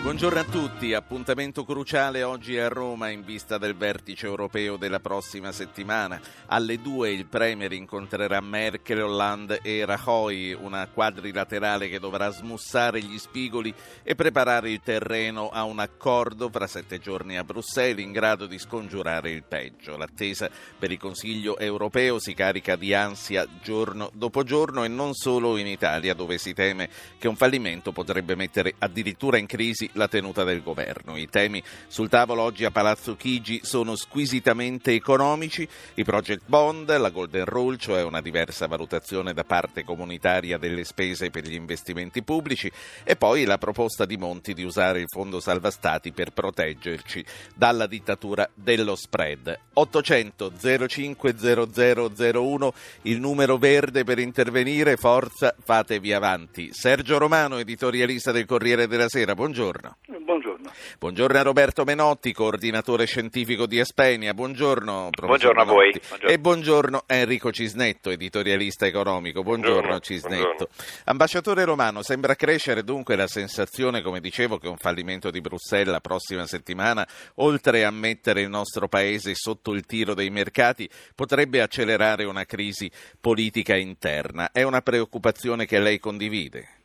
Buongiorno a tutti, appuntamento cruciale oggi a Roma in vista del vertice europeo della prossima settimana. Alle due il Premier incontrerà Merkel, Hollande e Rajoy, una quadrilaterale che dovrà smussare gli spigoli e preparare il terreno a un accordo fra sette giorni a Bruxelles in grado di scongiurare il peggio. L'attesa per il Consiglio europeo si carica di ansia giorno dopo giorno e non solo in Italia dove si teme che un fallimento potrebbe mettere addirittura in crisi la tenuta del governo. I temi sul tavolo oggi a Palazzo Chigi sono squisitamente economici, i project bond, la golden rule, cioè una diversa valutazione da parte comunitaria delle spese per gli investimenti pubblici e poi la proposta di Monti di usare il fondo salva stati per proteggerci dalla dittatura dello spread. 800 05 0001 il numero verde per intervenire, forza, fatevi avanti. Sergio Romano, editorialista del Corriere della Sera, buongiorno. Buongiorno. Buongiorno. Buongiorno a Roberto Menotti, coordinatore scientifico di Espenia. Buongiorno, buongiorno a voi. Buongiorno. E buongiorno a Enrico Cisnetto, editorialista economico. Buongiorno, buongiorno Cisnetto. Buongiorno. Ambasciatore Romano, sembra crescere dunque la sensazione, come dicevo, che un fallimento di Bruxelles la prossima settimana, oltre a mettere il nostro paese sotto il tiro dei mercati, potrebbe accelerare una crisi politica interna. È una preoccupazione che lei condivide?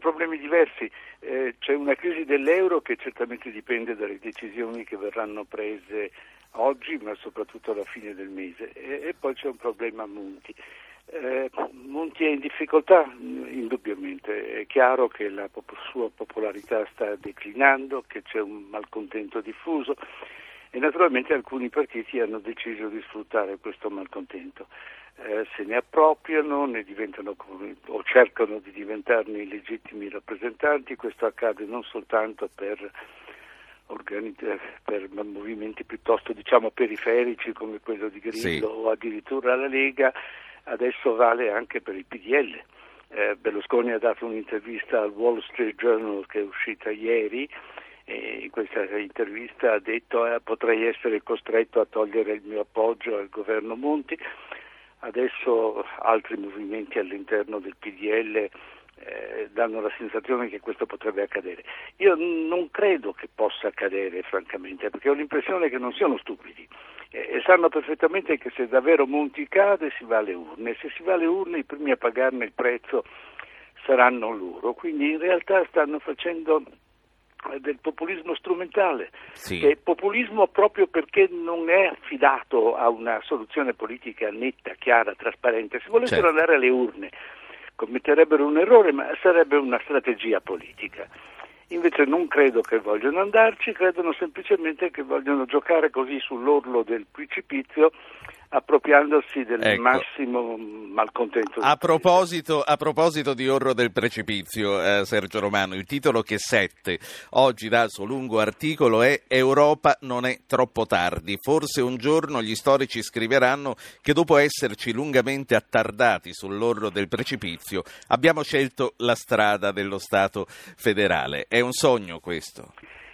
Problemi diversi. Eh, c'è una crisi dell'euro che certamente dipende dalle decisioni che verranno prese oggi, ma soprattutto alla fine del mese. E, e poi c'è un problema Monti. Eh, Monti è in difficoltà, indubbiamente. È chiaro che la sua popolarità sta declinando, che c'è un malcontento diffuso e naturalmente alcuni partiti hanno deciso di sfruttare questo malcontento. Eh, se ne appropriano, ne o cercano di diventarne i legittimi rappresentanti, questo accade non soltanto per, per movimenti piuttosto diciamo, periferici come quello di Grillo sì. o addirittura la Lega, adesso vale anche per il PDL. Eh, Berlusconi ha dato un'intervista al Wall Street Journal che è uscita ieri in questa intervista ha detto eh, potrei essere costretto a togliere il mio appoggio al governo Monti. Adesso altri movimenti all'interno del PDL eh, danno la sensazione che questo potrebbe accadere. Io non credo che possa accadere, francamente, perché ho l'impressione che non siano stupidi. E sanno perfettamente che se davvero Monti cade si va alle urne, se si va alle urne i primi a pagarne il prezzo saranno loro, quindi in realtà stanno facendo del populismo strumentale, sì. è populismo proprio perché non è affidato a una soluzione politica netta, chiara, trasparente. Se volessero certo. andare alle urne commetterebbero un errore, ma sarebbe una strategia politica. Invece non credo che vogliano andarci, credono semplicemente che vogliono giocare così sull'orlo del precipizio appropriandosi del ecco. massimo malcontento. A proposito, a proposito, di Orro del Precipizio, eh, Sergio Romano, il titolo che Sette oggi dà il suo lungo articolo è Europa non è troppo tardi. Forse un giorno gli storici scriveranno che dopo esserci lungamente attardati sull'orlo del precipizio abbiamo scelto la strada dello Stato federale. È un sogno questo?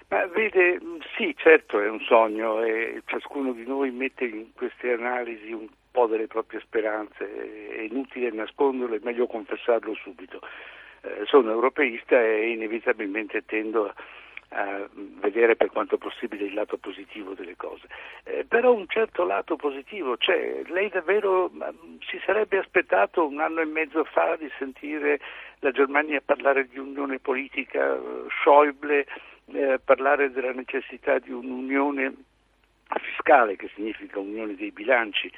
Ma vede, sì, certo è un sogno e ciascuno di noi mette in queste analisi un po' delle proprie speranze, è inutile nasconderlo, è meglio confessarlo subito. Eh, sono europeista e inevitabilmente tendo a, vedere per quanto possibile il lato positivo delle cose. Eh, però un certo lato positivo c'è. Lei davvero si sarebbe aspettato un anno e mezzo fa di sentire la Germania parlare di unione politica, Schäuble eh, parlare della necessità di un'unione fiscale, che significa unione dei bilanci,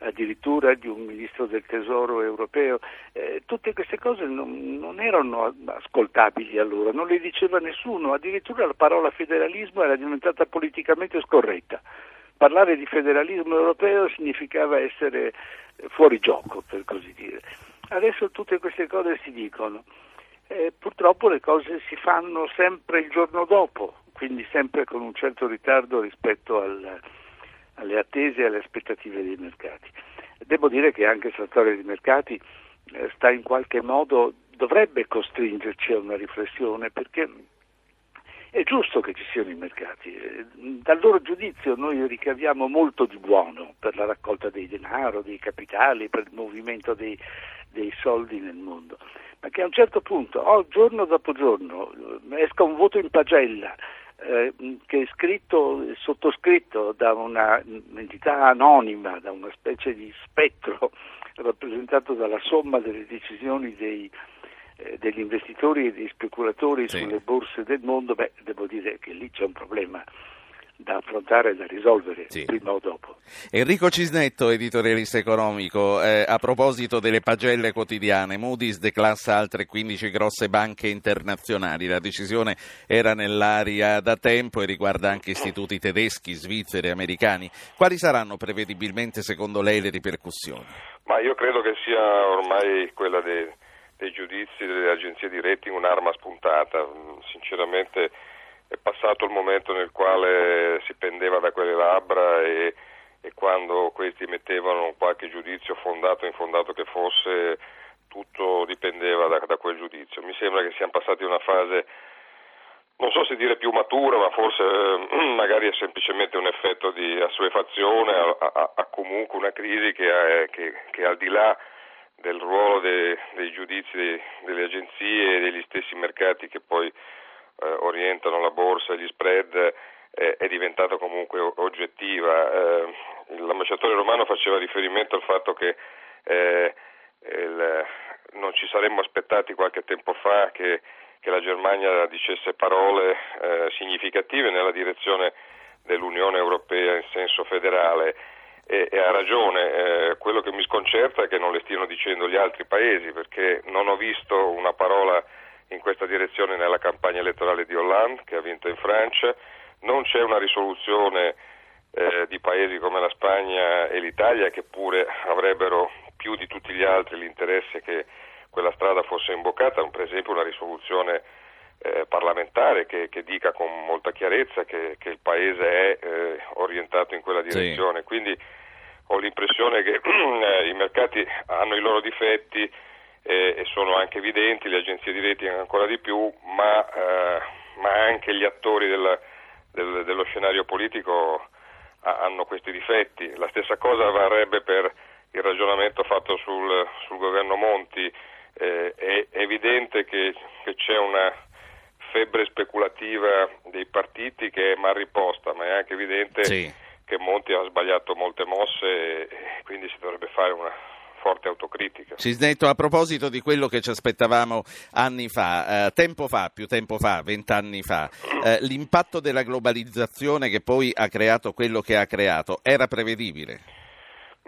addirittura di un ministro del tesoro europeo, eh, tutte queste cose non, non, erano ascoltabili allora, non le diceva nessuno, addirittura la parola federalismo era diventata politicamente scorretta. Parlare di federalismo europeo significava essere fuori gioco, per così dire. Adesso tutte queste cose si dicono eh, purtroppo le cose si fanno sempre il giorno dopo, quindi sempre con un certo ritardo rispetto al, alle attese e alle aspettative dei mercati. devo dire che anche questa storia dei mercati eh, sta in qualche modo, dovrebbe costringerci a una riflessione perché è giusto che ci siano i mercati. Eh, dal loro giudizio noi ricaviamo molto di buono per la raccolta dei denaro, dei capitali, per il movimento dei, dei soldi nel mondo, ma che a un certo punto, oh, giorno dopo giorno, esca un voto in pagella eh, che è scritto, sottoscritto da un'entità anonima, da una specie di spettro rappresentato dalla somma delle decisioni dei, eh, degli investitori e degli speculatori sì. sulle borse del mondo, beh, devo dire che lì c'è un problema da affrontare e da risolvere sì. prima o dopo. Enrico Cisnetto, editorialista economico, eh, a proposito delle pagelle quotidiane, Moody's declassa altre 15 grosse banche internazionali, la decisione era nell'aria da tempo e riguarda anche istituti tedeschi, svizzeri, americani. Quali saranno prevedibilmente secondo lei le ripercussioni? Ma io credo che sia ormai quella dei, dei giudizi delle agenzie di rating un'arma spuntata, sinceramente è passato il momento nel quale si pendeva da quelle labbra e, e quando questi mettevano qualche giudizio fondato o infondato che fosse, tutto dipendeva da, da, quel giudizio. Mi sembra che siamo passati una fase, non so se dire più matura, ma forse eh, magari è semplicemente un effetto di assuefazione a, a, a comunque una crisi che, è, che, che al di là del ruolo de, dei giudizi de, delle agenzie e degli stessi mercati che poi eh, orientano la borsa e gli spread eh, è diventata comunque oggettiva. Eh, l'ambasciatore romano faceva riferimento al fatto che eh, il, non ci saremmo aspettati qualche tempo fa che, che la Germania dicesse parole eh, significative nella direzione dell'Unione Europea in senso federale e, e ha ragione, eh, quello che mi sconcerta è che non le stiano dicendo gli altri paesi perché non ho visto una parola in questa direzione nella campagna elettorale di Hollande che ha vinto in Francia, non c'è una risoluzione eh, di paesi come la Spagna e l'Italia che pure avrebbero più di tutti gli altri l'interesse che quella strada fosse imboccata, per esempio una risoluzione eh, parlamentare che, che, dica con molta chiarezza che, che il Paese è eh, orientato in quella direzione. Sì. Quindi ho l'impressione che i mercati hanno i loro difetti eh, e sono anche evidenti, le agenzie di rating ancora di più, ma, eh, ma anche gli attori del, del, dello scenario politico hanno questi difetti. La stessa cosa varrebbe per il ragionamento fatto sul, sul governo Monti. Eh, è evidente che, che, c'è una febbre speculativa dei partiti che è mal riposta, ma è anche evidente sì. che Monti ha sbagliato molte mosse e quindi si dovrebbe fare una forte autocritica. Cisnetto, a proposito di quello che ci aspettavamo anni fa, eh, tempo fa, più tempo fa, vent'anni fa, eh, l'impatto della globalizzazione che poi ha creato quello che ha creato era prevedibile?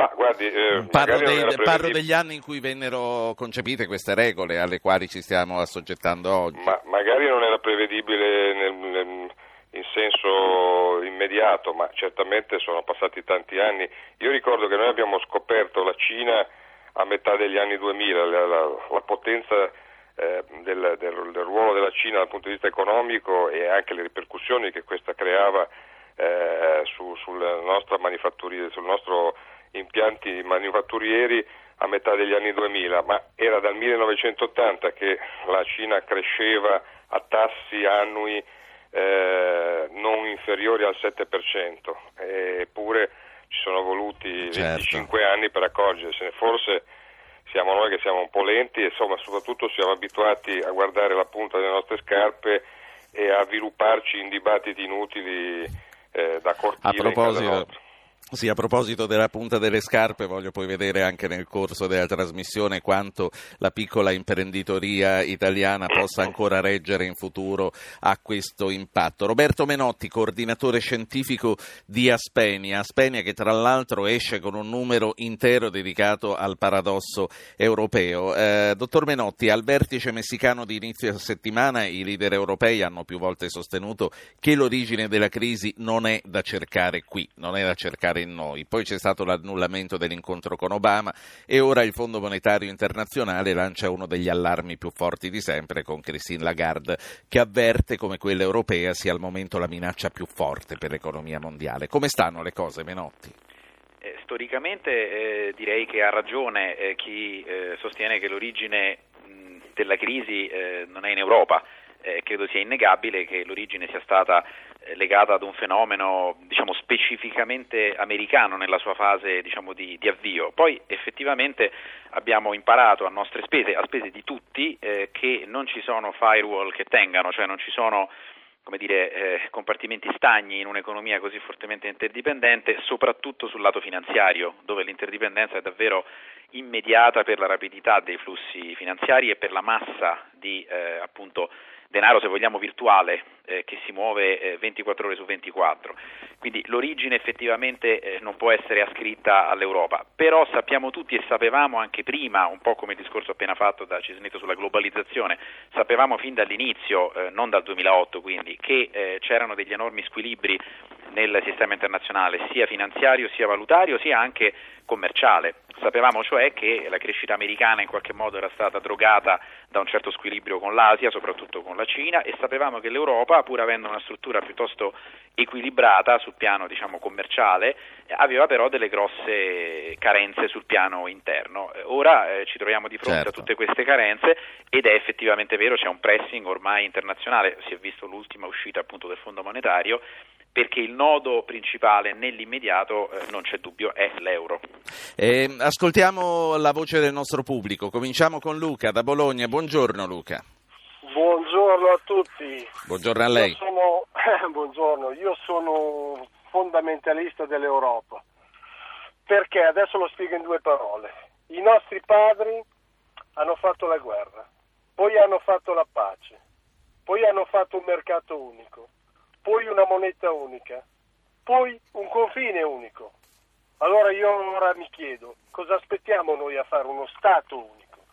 Ma guardi, eh, parlo, dei, parlo, degli anni in cui vennero concepite queste regole alle quali ci stiamo assoggettando oggi. Ma magari non era prevedibile nel, nel, in senso immediato, ma certamente sono passati tanti anni. Io ricordo che noi abbiamo scoperto la Cina a metà degli anni 2000, la, la, la potenza eh, del, del, del, ruolo della Cina dal punto di vista economico e anche le ripercussioni che questa creava eh, su, sulla nostra manifatturiera, sul nostro impianti manifatturieri a metà degli anni 2000, ma era dal 1980 che la Cina cresceva a tassi annui eh, non inferiori al 7%, eppure ci sono voluti certo. 25 anni per accorgersene, forse siamo noi che siamo un po' lenti e insomma soprattutto siamo abituati a guardare la punta delle nostre scarpe e a svilupparci in dibattiti inutili eh, da cortile. A proposito, sì, a proposito della punta delle scarpe, voglio poi vedere anche nel corso della trasmissione quanto la piccola imprenditoria italiana possa ancora reggere in futuro a questo impatto. Roberto Menotti, coordinatore scientifico di Aspenia, Aspenia che tra l'altro esce con un numero intero dedicato al paradosso europeo. Eh, dottor Menotti, al vertice messicano di inizio settimana i leader europei hanno più volte sostenuto che l'origine della crisi non è da cercare qui, non è da cercare in noi. Poi c'è stato l'annullamento dell'incontro con Obama e ora il Fondo Monetario Internazionale lancia uno degli allarmi più forti di sempre con Christine Lagarde che avverte come quella europea sia al momento la minaccia più forte per l'economia mondiale. Come stanno le cose, Menotti? Eh, storicamente eh, direi che ha ragione eh, chi eh, sostiene che l'origine mh, della crisi eh, non è in Europa. credo sia innegabile che l'origine sia stata legata ad un fenomeno diciamo, specificamente americano nella sua fase diciamo, di, di, avvio. Poi effettivamente abbiamo imparato a nostre spese, a spese di tutti, che non ci sono firewall che tengano, cioè non ci sono come dire, eh, compartimenti stagni in un'economia così fortemente interdipendente, soprattutto sul lato finanziario, dove l'interdipendenza è davvero immediata per la rapidità dei flussi finanziari e per la massa di eh, appunto denaro, se vogliamo, virtuale eh, che si muove eh, 24 ore su 24. Quindi l'origine effettivamente eh, non può essere ascritta all'Europa, però sappiamo tutti e sapevamo anche prima, un po' come il discorso appena fatto da Cisnetto sulla globalizzazione, sapevamo fin dall'inizio, eh, non dal 2008 quindi, che eh, c'erano degli enormi squilibri nel sistema internazionale, sia finanziario, sia valutario, sia anche commerciale. Sapevamo cioè che la crescita americana in qualche modo era stata drogata da un certo squilibrio con l'Asia, soprattutto con la Cina, e sapevamo che l'Europa, pur avendo una struttura piuttosto equilibrata sul piano diciamo, commerciale, aveva però delle grosse carenze sul piano interno. Ora eh, ci troviamo di fronte certo. a tutte queste carenze ed è effettivamente vero, c'è un pressing ormai internazionale, si è visto l'ultima uscita appunto del Fondo monetario perché il nodo principale nell'immediato, eh, non c'è dubbio, è l'euro. Eh, ascoltiamo la voce del nostro pubblico. Cominciamo con Luca da Bologna. Buongiorno Luca. Buongiorno a tutti. Buongiorno a lei. Io sono, buongiorno, io sono fondamentalista dell'Europa. Perché? Adesso lo spiego in due parole. I nostri padri hanno fatto la guerra, poi hanno fatto la pace, poi hanno fatto un mercato unico poi una moneta unica, poi un confine unico. Allora io ora mi chiedo, cosa aspettiamo noi a fare uno Stato unico?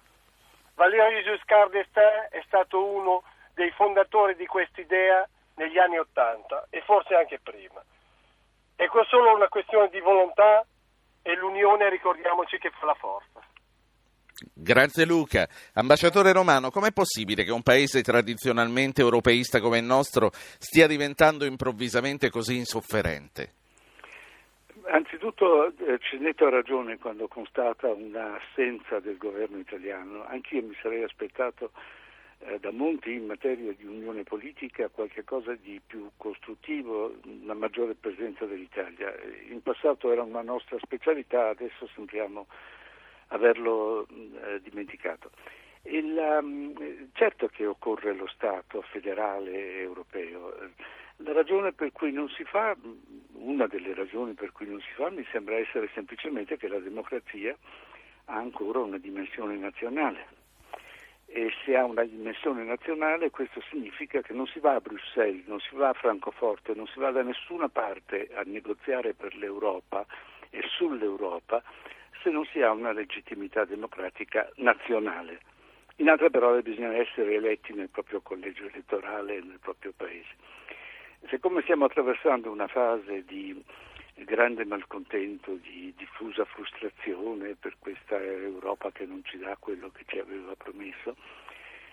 Valerio Giscard d'Estaing è stato uno dei fondatori di quest'idea negli anni Ottanta e forse anche prima. È solo una questione di volontà e l'unione, ricordiamoci, che fa la forza. Grazie Luca. Ambasciatore Romano, com'è possibile che un paese tradizionalmente europeista come il nostro stia diventando improvvisamente così insofferente? Anzitutto eh, Cinetto ha ragione quando constata un'assenza del governo italiano. Anch'io mi sarei aspettato eh, da Monti in materia di unione politica qualcosa di più costruttivo, una maggiore presenza dell'Italia. In passato era una nostra specialità, adesso sembriamo averlo eh, dimenticato. Il, um, certo che occorre lo Stato federale europeo. La ragione per cui non si fa, una delle ragioni per cui non si fa, mi sembra essere semplicemente che la democrazia ha ancora una dimensione nazionale. E se ha una dimensione nazionale questo significa che non si va a Bruxelles, non si va a Francoforte, non si va da nessuna parte a negoziare per l'Europa e sull'Europa se non si ha una legittimità democratica nazionale. In altre parole bisogna essere eletti nel proprio collegio elettorale nel proprio paese. Siccome stiamo attraversando una fase di grande malcontento, di diffusa frustrazione per questa Europa che non ci dà quello che ci aveva promesso,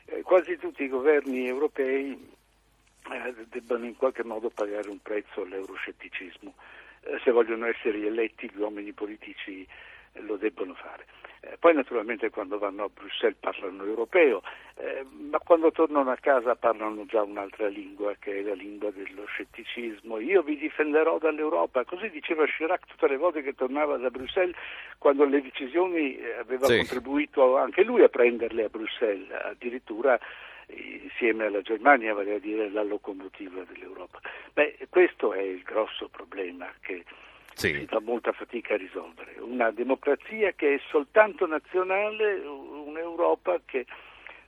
eh, quasi tutti i governi europei eh, debbano in qualche modo pagare un prezzo all'euroscetticismo. Eh, se vogliono essere eletti gli uomini politici lo debbono fare. Eh, poi naturalmente quando vanno a Bruxelles parlano europeo, eh, ma quando tornano a casa parlano già un'altra lingua che è la lingua dello scetticismo. Io vi difenderò dall'Europa, così diceva Chirac tutte le volte che tornava da Bruxelles quando le decisioni eh, aveva sì. contribuito anche lui a prenderle a Bruxelles, addirittura insieme alla Germania, vale a dire la locomotiva dell'Europa. Beh, questo è il grosso problema che sì. si fa molta fatica a risolvere. Una democrazia che è soltanto nazionale, un'Europa che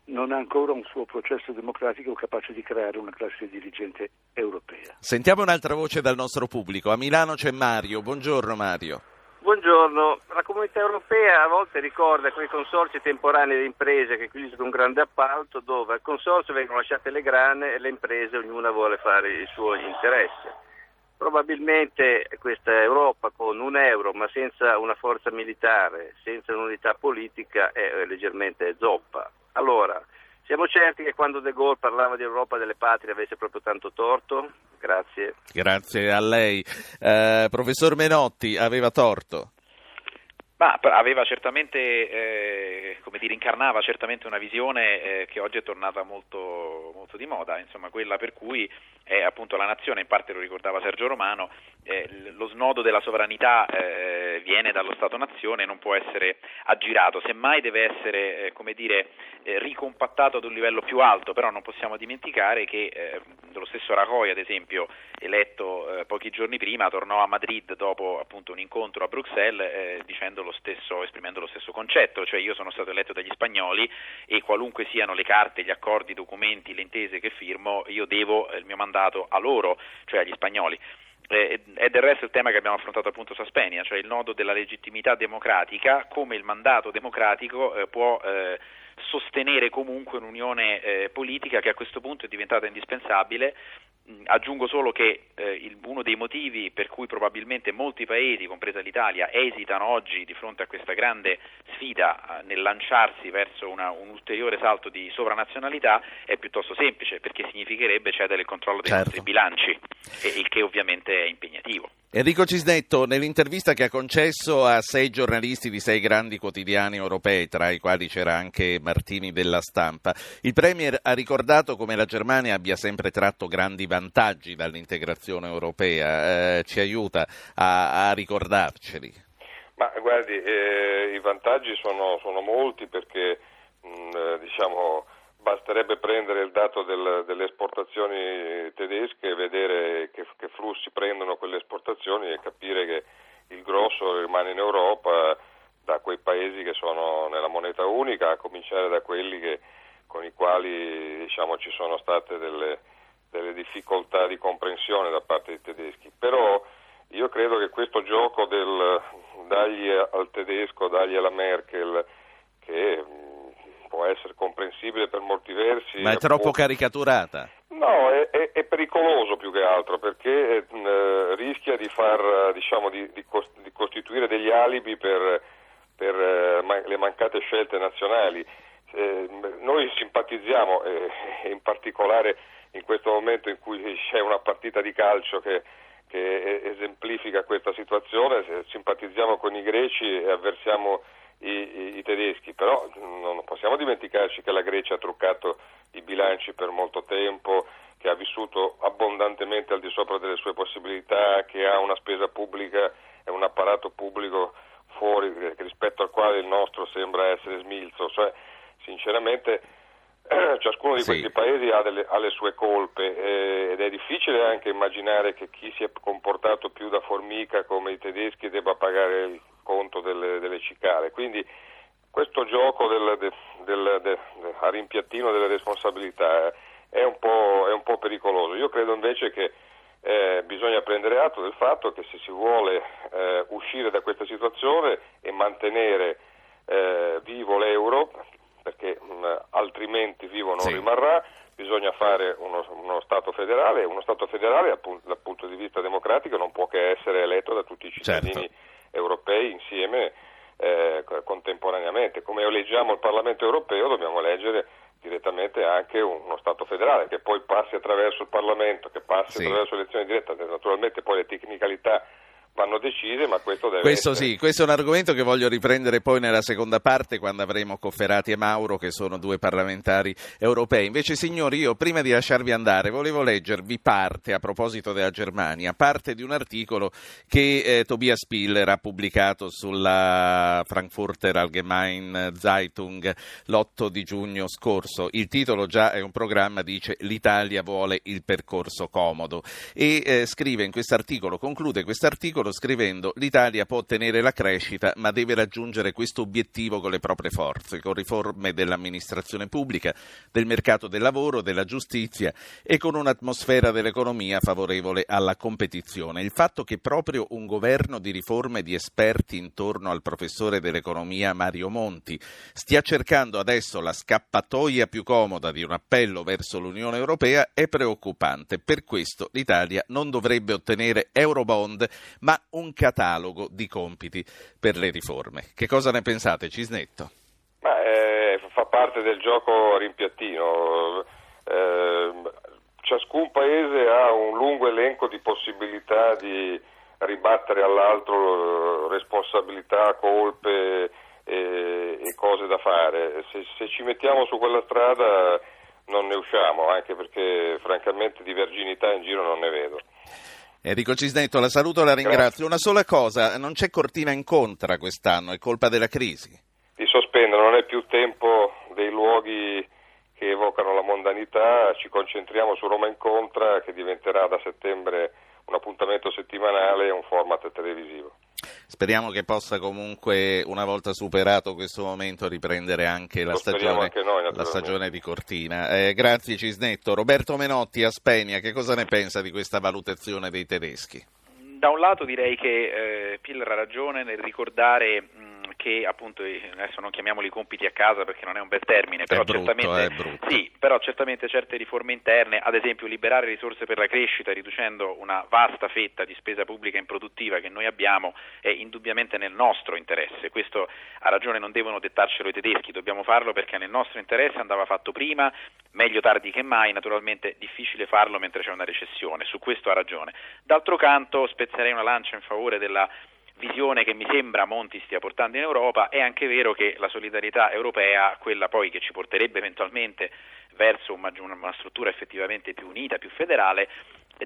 non ha ancora un suo processo democratico capace di creare una classe dirigente europea. Sentiamo un'altra voce dal nostro pubblico. A Milano c'è Mario. Buongiorno Mario. Buongiorno, la comunità europea a volte ricorda quei consorzi temporanei di imprese che chiudono un grande appalto dove al consorzio vengono lasciate le grane e le imprese ognuna vuole fare i suoi interessi. Probabilmente questa Europa con un euro ma senza una forza militare, senza un'unità politica è leggermente zoppa. Allora, Siamo certi che quando De Gaulle parlava di Europa delle patrie avesse proprio tanto torto? Grazie. Grazie a lei. Eh, professor Menotti, aveva torto? Ma aveva certamente, eh, come dire, incarnava certamente una visione eh, che oggi è tornata molto, molto, di moda, insomma quella per cui è appunto la nazione, in parte lo ricordava Sergio Romano, eh, lo snodo della sovranità eh, viene dallo Stato-nazione e non può essere aggirato, semmai deve essere, eh, come dire, eh, ricompattato ad un livello più alto, però non possiamo dimenticare che lo stesso Rajoy, ad esempio, eletto pochi giorni prima, tornò a Madrid dopo appunto un incontro a Bruxelles dicendo lo stesso, esprimendo lo stesso concetto, cioè io sono stato eletto dagli spagnoli e qualunque siano le carte, gli accordi, i documenti, le intese che firmo, io devo il mio mandato a loro, cioè agli spagnoli. Eh, è del resto il tema che abbiamo affrontato appunto a Saspenia, cioè il nodo della legittimità democratica, come il mandato democratico eh, può eh, sostenere comunque un'unione eh, politica che a questo punto è diventata indispensabile Aggiungo solo che eh, il, uno dei motivi per cui probabilmente molti paesi, compresa l'Italia, esitano oggi di fronte a questa grande sfida eh, nel lanciarsi verso una, un ulteriore salto di sovranazionalità è piuttosto semplice, perché significherebbe cedere il controllo dei certo. nostri bilanci, e, il che ovviamente è impegnativo. Enrico Cisnetto, nell'intervista che ha concesso a sei giornalisti di sei grandi quotidiani europei, tra i quali c'era anche Martini della Stampa, il Premier ha ricordato come la Germania abbia sempre tratto grandi vantaggi dall'integrazione europea. Eh, ci aiuta a, a ricordarceli? Ma guardi, eh, i vantaggi sono, sono molti perché mh, eh, diciamo basterebbe prendere il dato del, delle esportazioni tedesche e vedere che, che, flussi prendono quelle esportazioni e capire che il grosso rimane in Europa da quei paesi che sono nella moneta unica, a cominciare da quelli che, con i quali diciamo, ci sono state delle, delle difficoltà di comprensione da parte dei tedeschi. Però io credo che questo gioco del dagli al tedesco, dagli alla Merkel, che può essere comprensibile per molti versi. Ma è troppo può... caricaturata? No, è, è, è, pericoloso più che altro perché eh, rischia di, far, diciamo, di, di, costituire degli alibi per, per eh, man- le mancate scelte nazionali. Eh, noi simpatizziamo, e in particolare in questo momento in cui c'è una partita di calcio che, che esemplifica questa situazione, simpatizziamo con i greci e avversiamo i, i, i, tedeschi, però non possiamo dimenticarci che la Grecia ha truccato i bilanci per molto tempo, che ha vissuto abbondantemente al di sopra delle sue possibilità, che ha una spesa pubblica e un apparato pubblico fuori rispetto al quale il nostro sembra essere smilzo, cioè sinceramente ciascuno di sì. questi paesi ha, delle, ha, le sue colpe eh, ed è difficile anche immaginare che chi si è comportato più da formica come i tedeschi debba pagare il conto delle, delle cicale. Quindi questo gioco del, del, del, a rimpiattino delle responsabilità è un, è un, po', pericoloso. Io credo invece che eh, bisogna prendere atto del fatto che se si vuole eh, uscire da questa situazione e mantenere eh, vivo l'euro, perché mh, mm, altrimenti vivo non sì. rimarrà, bisogna fare uno, uno, Stato federale e uno Stato federale appunto, dal punto di vista democratico non può che essere eletto da tutti i cittadini certo. Europei insieme eh, contemporaneamente. Come eleggiamo il Parlamento europeo dobbiamo eleggere direttamente anche uno Stato federale che poi passi attraverso il Parlamento, che passi sì. attraverso elezioni dirette, naturalmente poi le tecnicalità vanno decise, ma questo deve questo essere... sì, questo è un argomento che voglio riprendere poi nella seconda parte quando avremo Cofferati e Mauro che sono due parlamentari europei. Invece signori, io prima di lasciarvi andare volevo leggervi parte a proposito della Germania, parte di un articolo che eh, Tobias Spiller ha pubblicato sulla Frankfurter Allgemein Zeitung l'8 di giugno scorso. Il titolo già è un programma dice l'Italia vuole il percorso comodo e eh, scrive in questo articolo, conclude questo articolo scrivendo l'Italia può ottenere la crescita ma deve raggiungere questo obiettivo con le proprie forze, con riforme dell'amministrazione pubblica, del mercato del lavoro, della giustizia e con un'atmosfera dell'economia favorevole alla competizione. Il fatto che proprio un governo di riforme di esperti intorno al professore dell'economia Mario Monti stia cercando adesso la scappatoia più comoda di un appello verso l'Unione Europea è preoccupante. Per questo l'Italia non dovrebbe ottenere Eurobond, ma un catalogo di compiti per le riforme. Che cosa ne pensate, Cisnetto? Ma eh, fa parte del gioco rimpiattino. Eh, ciascun paese ha un lungo elenco di possibilità di ribattere all'altro responsabilità, colpe e, e cose da fare. Se, se, ci mettiamo su quella strada non ne usciamo, anche perché francamente di verginità in giro non ne vedo. Enrico Cisnetto, la saluto e la ringrazio. Grazie. Una sola cosa, non c'è cortina incontra quest'anno, è colpa della crisi. Di sospendere, non è più tempo dei luoghi che evocano la mondanità, ci concentriamo su Roma Incontra che diventerà da settembre un appuntamento settimanale e un format televisivo. Speriamo che possa comunque, una volta superato questo momento, riprendere anche la, stagione, anche noi, la stagione, di Cortina. Eh, grazie Cisnetto. Roberto Menotti a Spenia, che cosa ne pensa di questa valutazione dei tedeschi? Da un lato direi che eh, Piller ha ragione nel ricordare mh, che appunto adesso non chiamiamoli compiti a casa perché non è un bel termine, però, brutto, certamente, sì, però certamente certe riforme interne, ad esempio liberare risorse per la crescita riducendo una vasta fetta di spesa pubblica improduttiva che noi abbiamo è indubbiamente nel nostro interesse. Questo ha ragione, non devono dettarcelo i tedeschi, dobbiamo farlo perché nel nostro interesse andava fatto prima, meglio tardi che mai, naturalmente difficile farlo mentre c'è una recessione, su questo ha ragione. D'altro canto spezzerei una lancia in favore della visione che mi sembra Monti stia portando in Europa, è anche vero che la solidarietà europea, quella poi che ci porterebbe eventualmente verso una, struttura effettivamente più unita, più federale,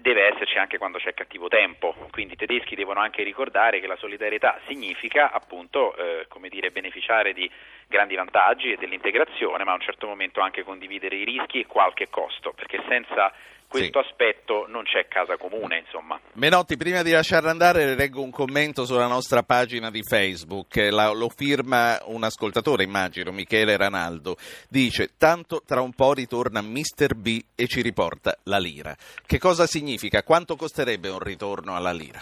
deve esserci anche quando c'è cattivo tempo, quindi i tedeschi devono anche ricordare che la solidarietà significa appunto eh, come dire, beneficiare di grandi vantaggi e dell'integrazione, ma a un certo momento anche condividere i rischi e qualche costo, perché senza questo sì. aspetto non c'è casa comune. Insomma. Menotti, prima di lasciarla andare, leggo un commento sulla nostra pagina di Facebook. La, lo firma un ascoltatore, immagino, Michele Ranaldo. Dice: Tanto tra un po' ritorna Mr. B e ci riporta la lira. Che cosa significa? Quanto costerebbe un ritorno alla lira?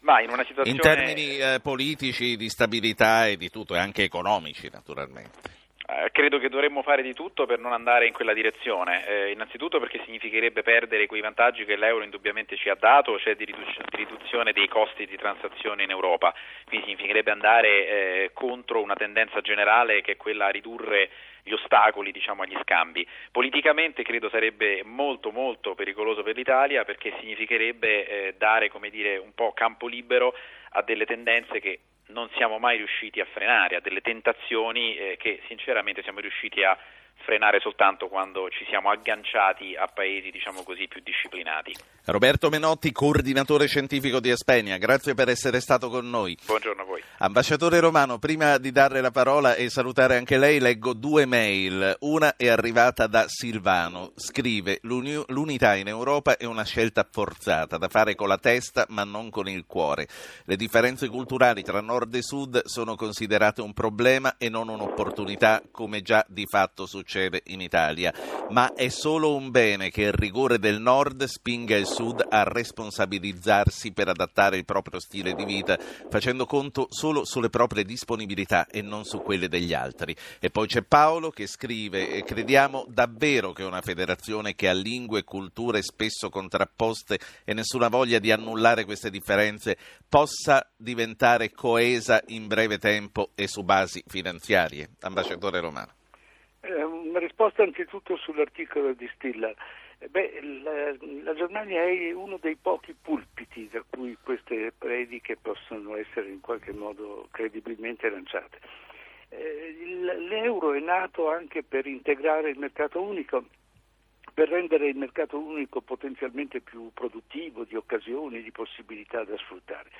Ma in, situazione... in termini eh, politici, di stabilità e di tutto, e anche economici, naturalmente. Eh, credo che dovremmo fare di tutto per non andare in quella direzione, eh, innanzitutto perché significherebbe perdere quei vantaggi che l'euro indubbiamente ci ha dato, cioè di, riduc- di riduzione dei costi di transazione in Europa, quindi significherebbe andare eh, contro una tendenza generale che è quella a ridurre gli ostacoli diciamo, agli scambi. Politicamente credo sarebbe molto molto pericoloso per l'Italia perché significherebbe eh, dare dire, un po' campo libero a delle tendenze che non siamo mai riusciti a frenare, a delle tentazioni eh, che sinceramente siamo riusciti a frenare soltanto quando ci siamo agganciati a paesi diciamo così più disciplinati. Roberto Menotti, coordinatore scientifico di Espenia, grazie per essere stato con noi. Buongiorno a voi. Ambasciatore Romano, prima di dare la parola e salutare anche lei, leggo due mail. Una è arrivata da Silvano, scrive l'unità in Europa è una scelta forzata da fare con la testa ma non con il cuore. Le differenze culturali tra nord e sud sono considerate un problema e non un'opportunità come già di fatto succede in Italia, ma è solo un bene che il rigore del nord spinga il Sud a responsabilizzarsi per adattare il proprio stile di vita, facendo conto solo sulle proprie disponibilità e non su quelle degli altri. E poi c'è Paolo che scrive: Crediamo davvero che una federazione che ha lingue e culture spesso contrapposte e nessuna voglia di annullare queste differenze possa diventare coesa in breve tempo e su basi finanziarie? Ambasciatore Romano. Eh, una risposta anzitutto sull'articolo di Stilla. Eh, beh, la, la, Germania è uno dei pochi pulpiti da cui queste prediche possono essere in qualche modo credibilmente lanciate. Eh, l'euro è nato anche per integrare il mercato unico, per rendere il mercato unico potenzialmente più produttivo di occasioni, di possibilità da sfruttare.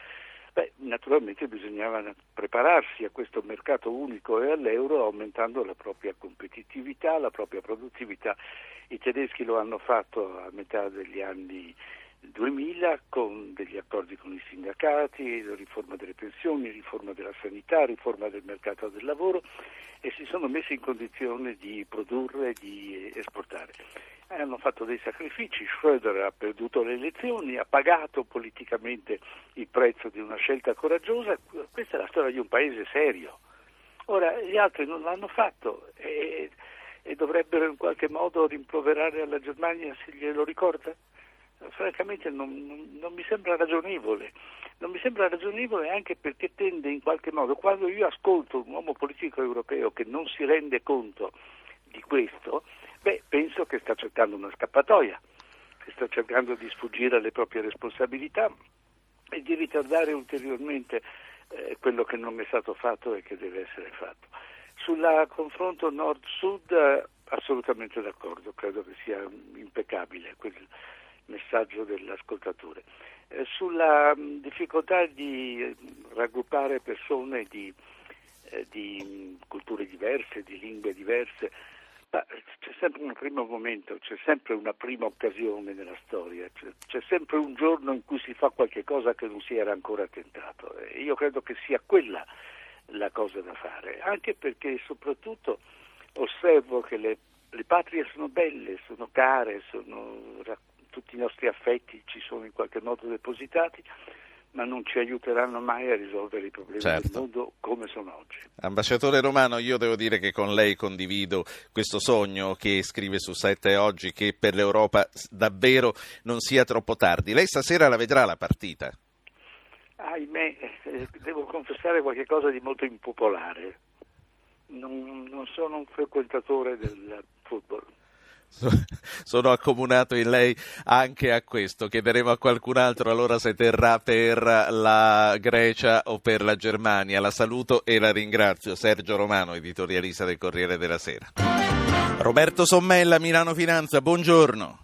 Beh, naturalmente bisognava prepararsi a questo mercato unico e all'euro aumentando la propria competitività, la propria produttività. I tedeschi lo hanno fatto a metà degli anni 2000 con degli accordi con i sindacati, riforma delle pensioni, riforma della sanità, riforma del mercato del lavoro e si sono messi in condizione di produrre e di esportare hanno fatto dei sacrifici, Schröder ha perduto le elezioni, ha pagato politicamente il prezzo di una scelta coraggiosa, questa è la storia di un paese serio. Ora gli altri non l'hanno fatto e, e dovrebbero in qualche modo rimproverare alla Germania se glielo ricorda? Francamente non, non, non mi sembra ragionevole. Non mi sembra ragionevole anche perché tende in qualche modo, quando io ascolto un uomo politico europeo che non si rende conto di questo, beh, penso che sta cercando una scappatoia, che sta cercando di sfuggire alle proprie responsabilità e di ritardare ulteriormente eh, quello che non è stato fatto e che deve essere fatto. Sul confronto nord-sud eh, assolutamente d'accordo, credo che sia impeccabile quel messaggio dell'ascoltatore. Eh, sulla mh, difficoltà di eh, raggruppare persone di, eh, di mh, culture diverse, di lingue diverse, c'è sempre un primo momento, c'è sempre una prima occasione nella storia, c'è, c'è, sempre un giorno in cui si fa qualche cosa che non si era ancora tentato e io credo che sia quella la cosa da fare, anche perché soprattutto osservo che le, le patrie sono belle, sono care, sono, tutti i nostri affetti ci sono in qualche modo depositati, ma non ci aiuteranno mai a risolvere i problemi certo. del mondo come sono oggi. Ambasciatore Romano, io devo dire che con lei condivido questo sogno che scrive su Sette oggi che per l'Europa davvero non sia troppo tardi. Lei stasera la vedrà la partita? Ahimè, eh, devo confessare qualcosa di molto impopolare. Non, non sono un frequentatore del football sono accomunato in lei anche a questo. Chiederemo a qualcun altro allora se terrà per la Grecia o per la Germania. La saluto e la ringrazio. Sergio Romano, editorialista del Corriere della Sera. Roberto Sommella, Milano Finanza, buongiorno.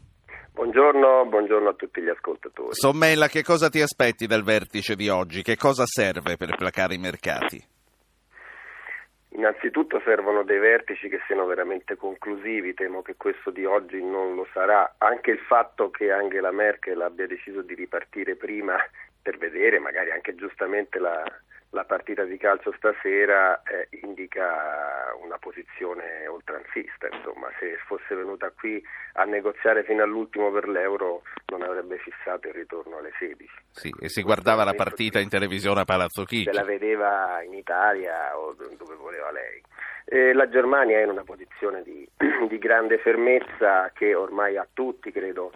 Buongiorno, buongiorno a tutti gli ascoltatori. Sommella, che cosa ti aspetti dal vertice di oggi? Che cosa serve per placare i mercati? Innanzitutto servono dei vertici che siano veramente conclusivi, temo che questo di oggi non lo sarà. Anche il fatto che Angela Merkel abbia deciso di ripartire prima per vedere magari anche giustamente la, la partita di calcio stasera eh, indica una posizione oltranzista, insomma se fosse venuta qui a negoziare fino all'ultimo per l'euro non avrebbe fissato il ritorno alle 16. Sì, e si guardava la partita in televisione a Palazzo Chigi. Se la vedeva in Italia o dove voleva lei. Eh, la Germania è in una posizione di, di grande fermezza che ormai a tutti credo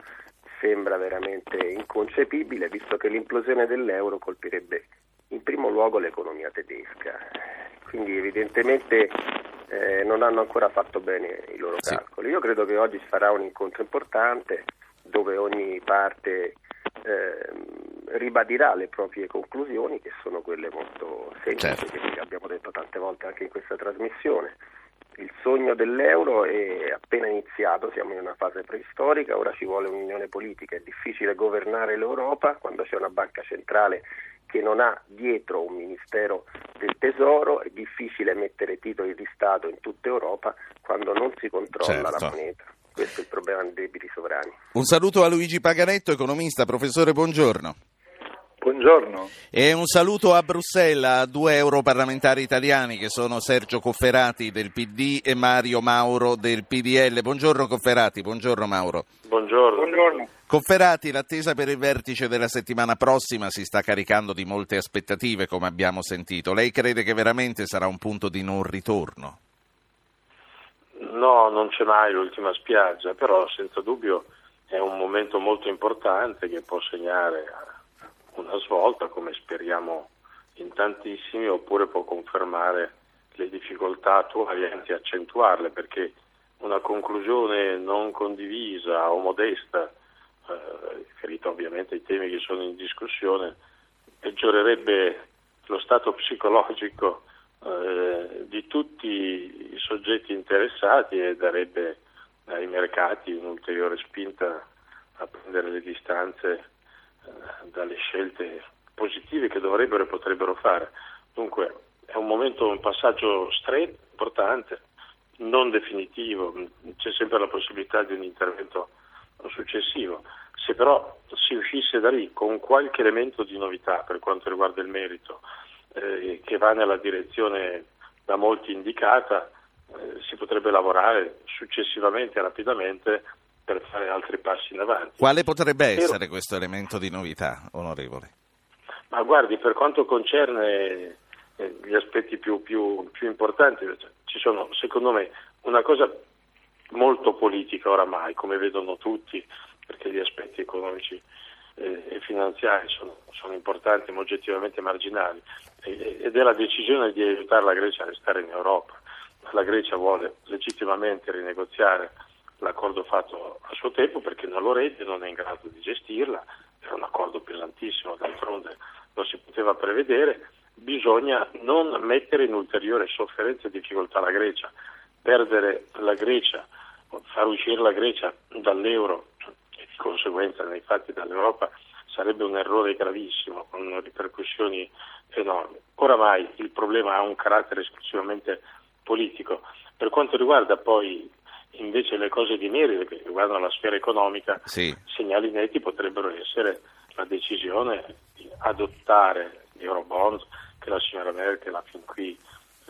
sembra veramente inconcepibile visto che l'implosione dell'euro colpirebbe in primo luogo l'economia tedesca. Quindi evidentemente eh, non hanno ancora fatto bene i loro sì. calcoli. Io credo che oggi sarà un incontro importante dove ogni parte eh, ribadirà le proprie conclusioni che sono quelle molto semplici certo. che abbiamo detto tante volte anche in questa trasmissione. Il sogno dell'euro è appena iniziato, siamo in una fase preistorica, ora ci vuole un'unione politica, è difficile governare l'Europa quando c'è una banca centrale che non ha dietro un Ministero del Tesoro, è difficile mettere titoli di Stato in tutta Europa quando non si controlla certo. la moneta. Questo è il problema dei debiti sovrani. Un saluto a Luigi Paganetto, economista. Professore, buongiorno. Buongiorno. E un saluto a Bruxelles a due europarlamentari italiani che sono Sergio Cofferati del PD e Mario Mauro del PDL. Buongiorno Cofferati, buongiorno Mauro. Buongiorno. buongiorno. Cofferati, l'attesa per il vertice della settimana prossima si sta caricando di molte aspettative, come abbiamo sentito. Lei crede che veramente sarà un punto di non ritorno? No, non c'è mai l'ultima spiaggia, però senza dubbio è un momento molto importante che può segnare una svolta, come speriamo in tantissimi, oppure può confermare le difficoltà attuali, anzi accentuarle, perché una conclusione non condivisa o modesta, eh, riferita ovviamente ai temi che sono in discussione, peggiorerebbe lo stato psicologico eh, di tutti i soggetti interessati e darebbe ai mercati un'ulteriore spinta a prendere le distanze dalle scelte positive che dovrebbero e potrebbero fare. Dunque è un momento, un passaggio stretto, importante, non definitivo, c'è sempre la possibilità di un intervento successivo. Se però si uscisse da lì con qualche elemento di novità per quanto riguarda il merito, eh, che va nella direzione da molti indicata, eh, si potrebbe lavorare successivamente e rapidamente per fare altri passi in avanti. Quale potrebbe essere questo elemento di novità, onorevole? Ma guardi, per quanto concerne eh, gli aspetti più, più, più importanti, ci sono secondo me una cosa molto politica oramai, come vedono tutti, perché gli aspetti economici eh, e finanziari sono, sono, importanti ma oggettivamente marginali ed è la decisione di aiutare la Grecia a restare in Europa. La Grecia vuole legittimamente rinegoziare l'accordo fatto a suo tempo perché non lo regge, non è in grado di gestirla, era un accordo pesantissimo, d'altronde lo si poteva prevedere, bisogna non mettere in ulteriore sofferenza e difficoltà la Grecia, perdere la Grecia, far uscire la Grecia dall'euro e di conseguenza nei fatti dall'Europa sarebbe un errore gravissimo con ripercussioni enormi. Oramai il problema ha un carattere esclusivamente politico. Per quanto riguarda poi invece le cose di merito che riguardano la sfera economica, sì. segnali netti potrebbero essere la decisione di adottare gli eurobond che la signora Merkel ha fin qui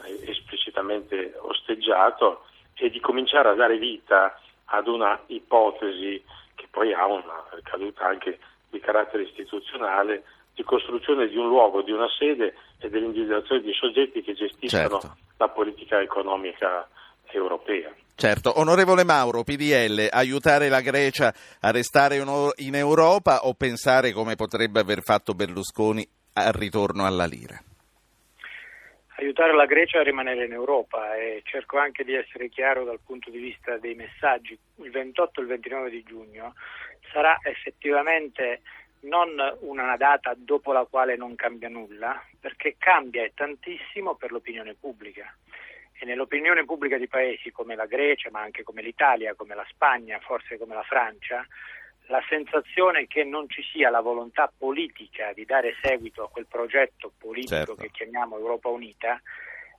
eh, esplicitamente osteggiato e di cominciare a dare vita ad una ipotesi che poi ha una ricaduta anche di carattere istituzionale di costruzione di un luogo, di una sede e dell'individuazione di soggetti che gestiscano certo. la politica economica europea. Certo, onorevole Mauro, PDL, aiutare la Grecia a restare in Europa o pensare come potrebbe aver fatto Berlusconi al ritorno alla lira? Aiutare la Grecia a rimanere in Europa e cerco anche di essere chiaro dal punto di vista dei messaggi. Il 28 e il 29 di giugno sarà effettivamente non una data dopo la quale non cambia nulla, perché cambia tantissimo per l'opinione pubblica e nell'opinione pubblica di paesi come la Grecia, ma anche come l'Italia, come la Spagna, forse come la Francia, la sensazione che non ci sia la volontà politica di dare seguito a quel progetto politico certo. che chiamiamo Europa Unita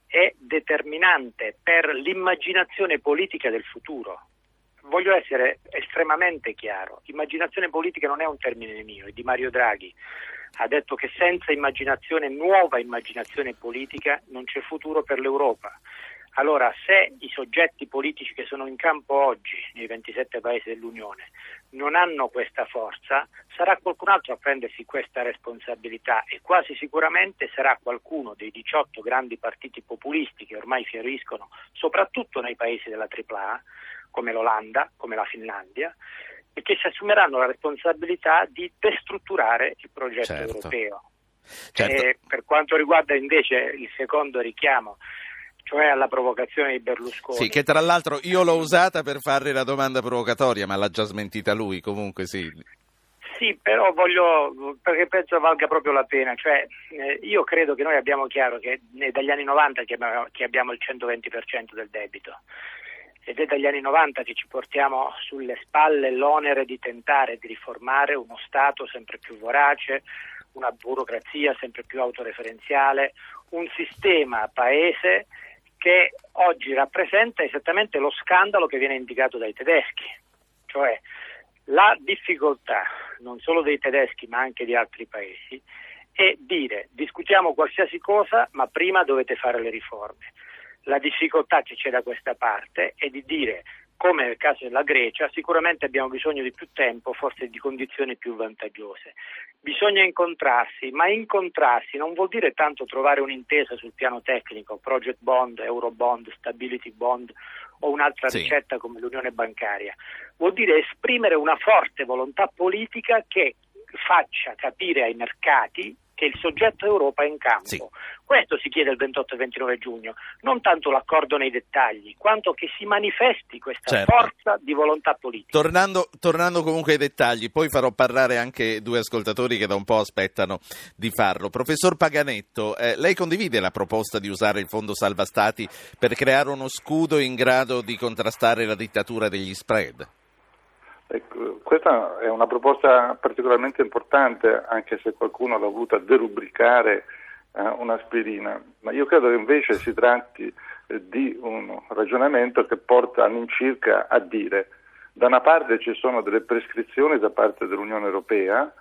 è determinante per l'immaginazione politica del futuro. Voglio essere estremamente chiaro, immaginazione politica non è un termine mio, è di Mario Draghi. Ha detto che senza immaginazione, nuova immaginazione politica, non c'è futuro per l'Europa. Allora, se i soggetti politici che sono in campo oggi nei 27 paesi dell'Unione non hanno questa forza, sarà qualcun altro a prendersi questa responsabilità e quasi sicuramente sarà qualcuno dei 18 grandi partiti populisti che ormai fioriscono soprattutto nei paesi della AAA, come l'Olanda, come la Finlandia, e che si assumeranno la responsabilità di destrutturare il progetto certo. europeo. Certo. per quanto riguarda invece il secondo richiamo, cioè alla provocazione di Berlusconi. Sì, che tra l'altro io l'ho usata per fare la domanda provocatoria, ma l'ha già smentita lui, comunque sì. Sì, però voglio, perché penso valga proprio la pena, cioè eh, io credo che noi abbiamo chiaro che è dagli anni 90 che abbiamo, che abbiamo il 120% del debito ed è dagli anni 90 che ci portiamo sulle spalle l'onere di tentare di riformare uno Stato sempre più vorace, una burocrazia sempre più autoreferenziale, un sistema paese che oggi rappresenta esattamente lo scandalo che viene indicato dai tedeschi, cioè la difficoltà non solo dei tedeschi ma anche di altri paesi è dire discutiamo qualsiasi cosa ma prima dovete fare le riforme. La difficoltà che c'è da questa parte è di dire come nel caso della Grecia, sicuramente abbiamo bisogno di più tempo, forse di condizioni più vantaggiose. Bisogna incontrarsi, ma incontrarsi non vuol dire tanto trovare un'intesa sul piano tecnico, project bond, euro bond, stability bond o un'altra sì. ricetta come l'unione bancaria. Vuol dire esprimere una forte volontà politica che faccia capire ai mercati che il soggetto Europa è in campo. Sì. Questo si chiede il 28 e 29 giugno, non tanto l'accordo nei dettagli, quanto che si manifesti questa certo. forza di volontà politica. Tornando, tornando, comunque ai dettagli, poi farò parlare anche due ascoltatori che da un po' aspettano di farlo. Professor Paganetto, eh, lei condivide la proposta di usare il Fondo Salva Stati per creare uno scudo in grado di contrastare la dittatura degli spread? Ecco, questa è una proposta particolarmente importante, anche se qualcuno l'ha voluta derubricare eh, un'aspirina, ma io credo che invece si tratti eh, di un ragionamento che porta all'incirca a dire da una parte ci sono delle prescrizioni da parte dell'Unione Europea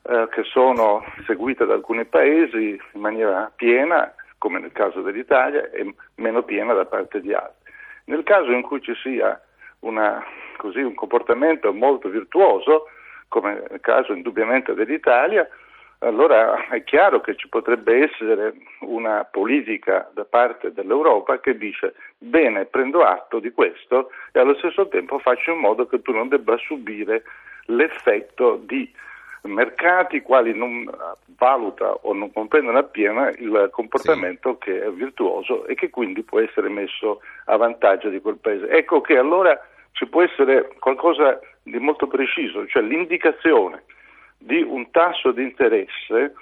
eh, che sono seguite da alcuni paesi in maniera piena, come nel caso dell'Italia, e meno piena da parte di altri. Nel caso in cui ci sia una, così, un comportamento molto virtuoso, come nel caso indubbiamente dell'Italia, allora è chiaro che ci potrebbe essere una politica da parte dell'Europa che dice bene, prendo atto di questo e allo stesso tempo faccio in modo che tu non debba subire l'effetto di mercati quali non valuta o non comprendono appieno il comportamento sì. che è virtuoso e che quindi può essere messo a vantaggio di quel paese. Ecco che allora ci può essere qualcosa di molto preciso, cioè l'indicazione di un tasso di interesse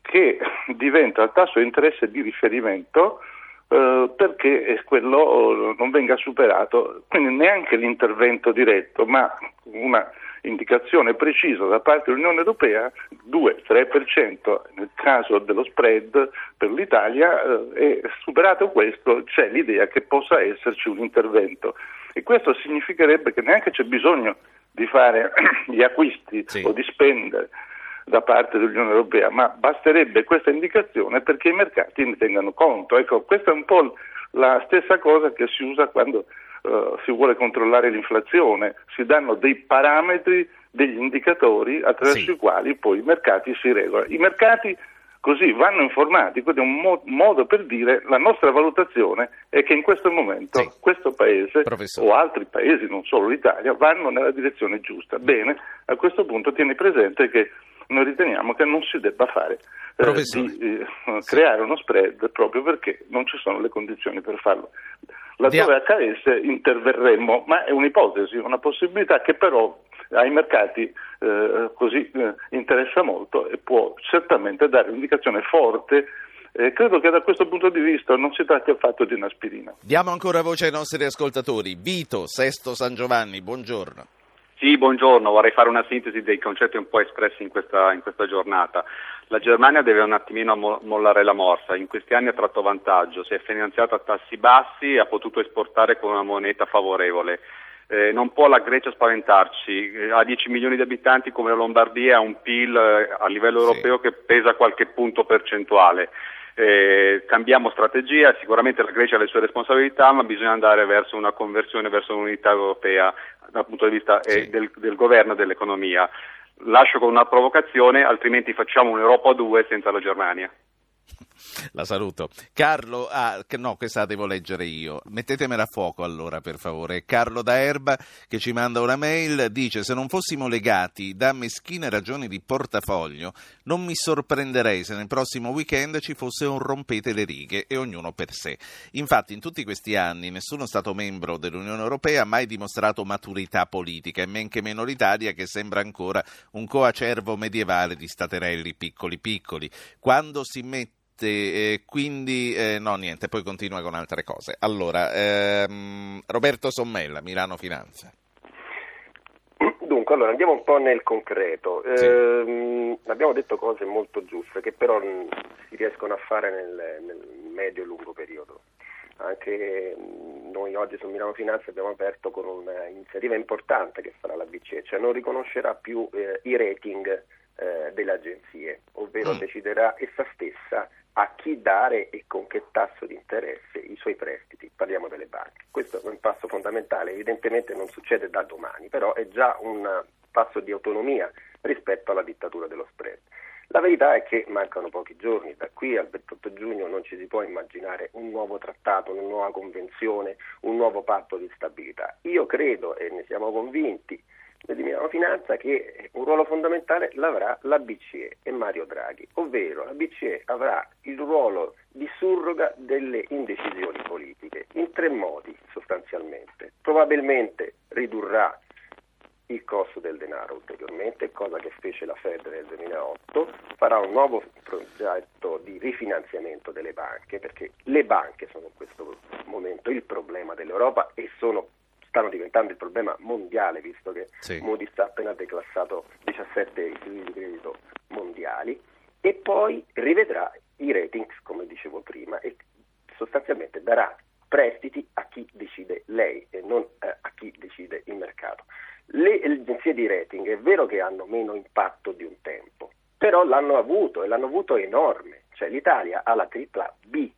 che diventa il tasso di interesse di riferimento eh, perché quello non venga superato, quindi neanche l'intervento diretto, ma una indicazione precisa da parte dell'Unione Europea, 2-3% nel caso dello spread per l'Italia eh, e superato questo c'è l'idea che possa esserci un intervento e questo significherebbe che neanche c'è bisogno di fare gli acquisti sì. o di spendere da parte dell'Unione Europea, ma basterebbe questa indicazione perché i mercati ne tengano conto. Ecco, questa è un po' la stessa cosa che si usa quando uh, si vuole controllare l'inflazione, si danno dei parametri, degli indicatori attraverso sì. i quali poi i mercati si regolano. I mercati così vanno informati, quindi è un mo- modo per dire la nostra valutazione è che in questo momento sì. questo paese Professor. o altri paesi, non solo l'Italia, vanno nella direzione giusta. Bene, a questo punto tieni presente che noi riteniamo che non si debba fare eh, di eh, creare uno spread proprio perché non ci sono le condizioni per farlo. Laddove accadesse interverremmo, ma è un'ipotesi, una possibilità che però ai mercati eh, così eh, interessa molto e può certamente dare un'indicazione forte eh, credo che da questo punto di vista non si tratti affatto di un'aspirina. Diamo ancora voce ai nostri ascoltatori. Vito, Sesto San Giovanni, buongiorno. Sì, buongiorno, vorrei fare una sintesi dei concetti un po' espressi in questa, in questa giornata. La Germania deve un attimino mollare la morsa, in questi anni ha tratto vantaggio, si è finanziata a tassi bassi e ha potuto esportare con una moneta favorevole. Eh, non può la Grecia spaventarci, eh, ha 10 milioni di abitanti come la Lombardia, ha un PIL eh, a livello sì. europeo che pesa qualche punto percentuale. Eh, cambiamo strategia, sicuramente la Grecia ha le sue responsabilità, ma bisogna andare verso una conversione verso un'unità europea dal punto di vista sì. del, del governo e dell'economia. Lascio con una provocazione, altrimenti facciamo un'Europa a due senza la Germania. La saluto. Carlo, ah, no, questa la devo leggere io. Mettetemela a fuoco allora, per favore. Carlo da Erba che ci manda una mail, dice se non fossimo legati da meschine ragioni di portafoglio, non mi sorprenderei se nel prossimo weekend ci fosse un rompete le righe e ognuno per sé. Infatti in tutti questi anni nessuno Stato membro dell'Unione Europea ha mai dimostrato maturità politica e men che meno l'Italia che sembra ancora un coacervo medievale di staterelli piccoli piccoli. Quando si mette eh, quindi eh, no niente, poi continua con altre cose. Allora, ehm, Roberto Sommella, Milano Finanza. Dunque, allora andiamo un po' nel concreto. Sì. Eh, abbiamo detto cose molto giuste che però si riescono a fare nel, nel medio e lungo periodo. Anche noi oggi su Milano Finanza abbiamo aperto con un'iniziativa importante che farà la BCE, cioè non riconoscerà più eh, i rating eh, delle agenzie, ovvero mm. deciderà essa stessa a chi dare e con che tasso di interesse i suoi prestiti, parliamo delle banche. Questo è un passo fondamentale, evidentemente non succede da domani, però è già un passo di autonomia rispetto alla dittatura dello spread. La verità è che mancano pochi giorni, da qui al 28 giugno non ci si può immaginare un nuovo trattato, una nuova convenzione, un nuovo patto di stabilità. Io credo e ne siamo convinti di Milano Finanza che un ruolo fondamentale l'avrà la BCE e Mario Draghi, ovvero la BCE avrà il ruolo di surroga delle indecisioni politiche in tre modi sostanzialmente. Probabilmente ridurrà il costo del denaro ulteriormente, cosa che fece la Fed nel 2008, farà un nuovo progetto di rifinanziamento delle banche, perché le banche sono in questo momento il problema dell'Europa e sono stanno diventando il problema mondiale, visto che sì. Moody's ha appena declassato 17 istituti di credito mondiali, e poi rivedrà i ratings, come dicevo prima, e sostanzialmente darà prestiti a chi decide lei e non eh, a chi decide il mercato. Le agenzie di rating è vero che hanno meno impatto di un tempo, però l'hanno avuto e l'hanno avuto enorme, cioè l'Italia ha la tripla B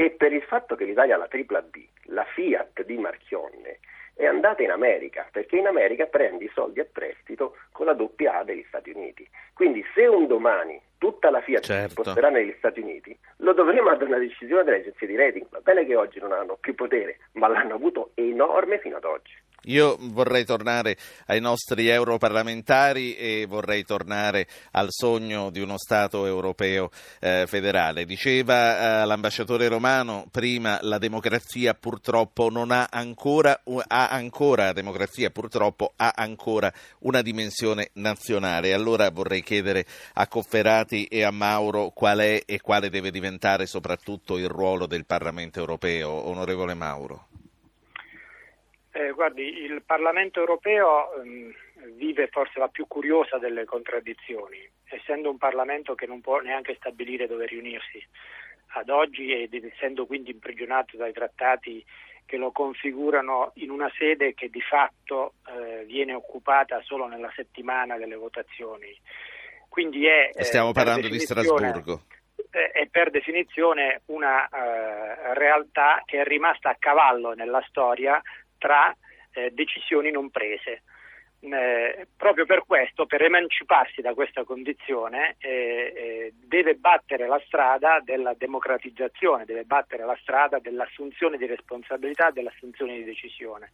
e per il fatto che l'Italia ha la tripla B, la Fiat di Marchionne, è andata in America, perché in America prende i soldi a prestito con la doppia A degli Stati Uniti. Quindi se un domani tutta la Fiat certo. si sposterà negli Stati Uniti, lo dovremo ad una decisione delle agenzie di rating. Va bene che oggi non hanno più potere, ma l'hanno avuto enorme fino ad oggi. Io vorrei tornare ai nostri europarlamentari e vorrei tornare al sogno di uno Stato europeo eh, federale. Diceva eh, l'ambasciatore romano prima la democrazia purtroppo non ha ancora, ha ancora, purtroppo ha ancora una dimensione nazionale. Allora vorrei chiedere a Cofferati e a Mauro qual è e quale deve diventare soprattutto il ruolo del Parlamento europeo. Onorevole Mauro. Eh, guardi, il Parlamento europeo mh, vive forse la più curiosa delle contraddizioni, essendo un Parlamento che non può neanche stabilire dove riunirsi ad oggi ed essendo quindi imprigionato dai trattati che lo configurano in una sede che di fatto eh, viene occupata solo nella settimana delle votazioni. Quindi è, eh, Stiamo parlando di Strasburgo. Eh, è per definizione una eh, realtà che è rimasta a cavallo nella storia tra eh, decisioni non prese. Eh, proprio per questo, per emanciparsi da questa condizione, eh, eh, deve battere la strada della democratizzazione, deve battere la strada dell'assunzione di responsabilità, dell'assunzione di decisione.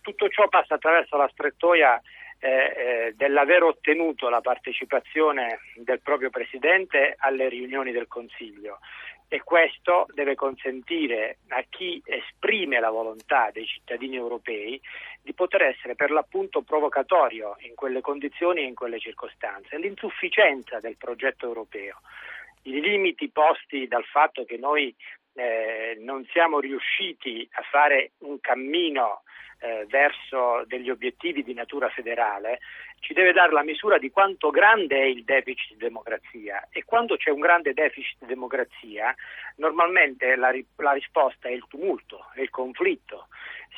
tutto ciò passa attraverso la strettoia eh, eh, dell'aver ottenuto la partecipazione del proprio Presidente alle riunioni del Consiglio e questo deve consentire a chi esprime la volontà dei cittadini europei di poter essere per l'appunto provocatorio in quelle condizioni e in quelle circostanze. L'insufficienza del progetto europeo, i limiti posti dal fatto che noi eh, non siamo riusciti a fare un cammino eh, verso degli obiettivi di natura federale ci deve dare la misura di quanto grande è il deficit di democrazia e quando c'è un grande deficit di democrazia normalmente la, la risposta è il tumulto, è il conflitto,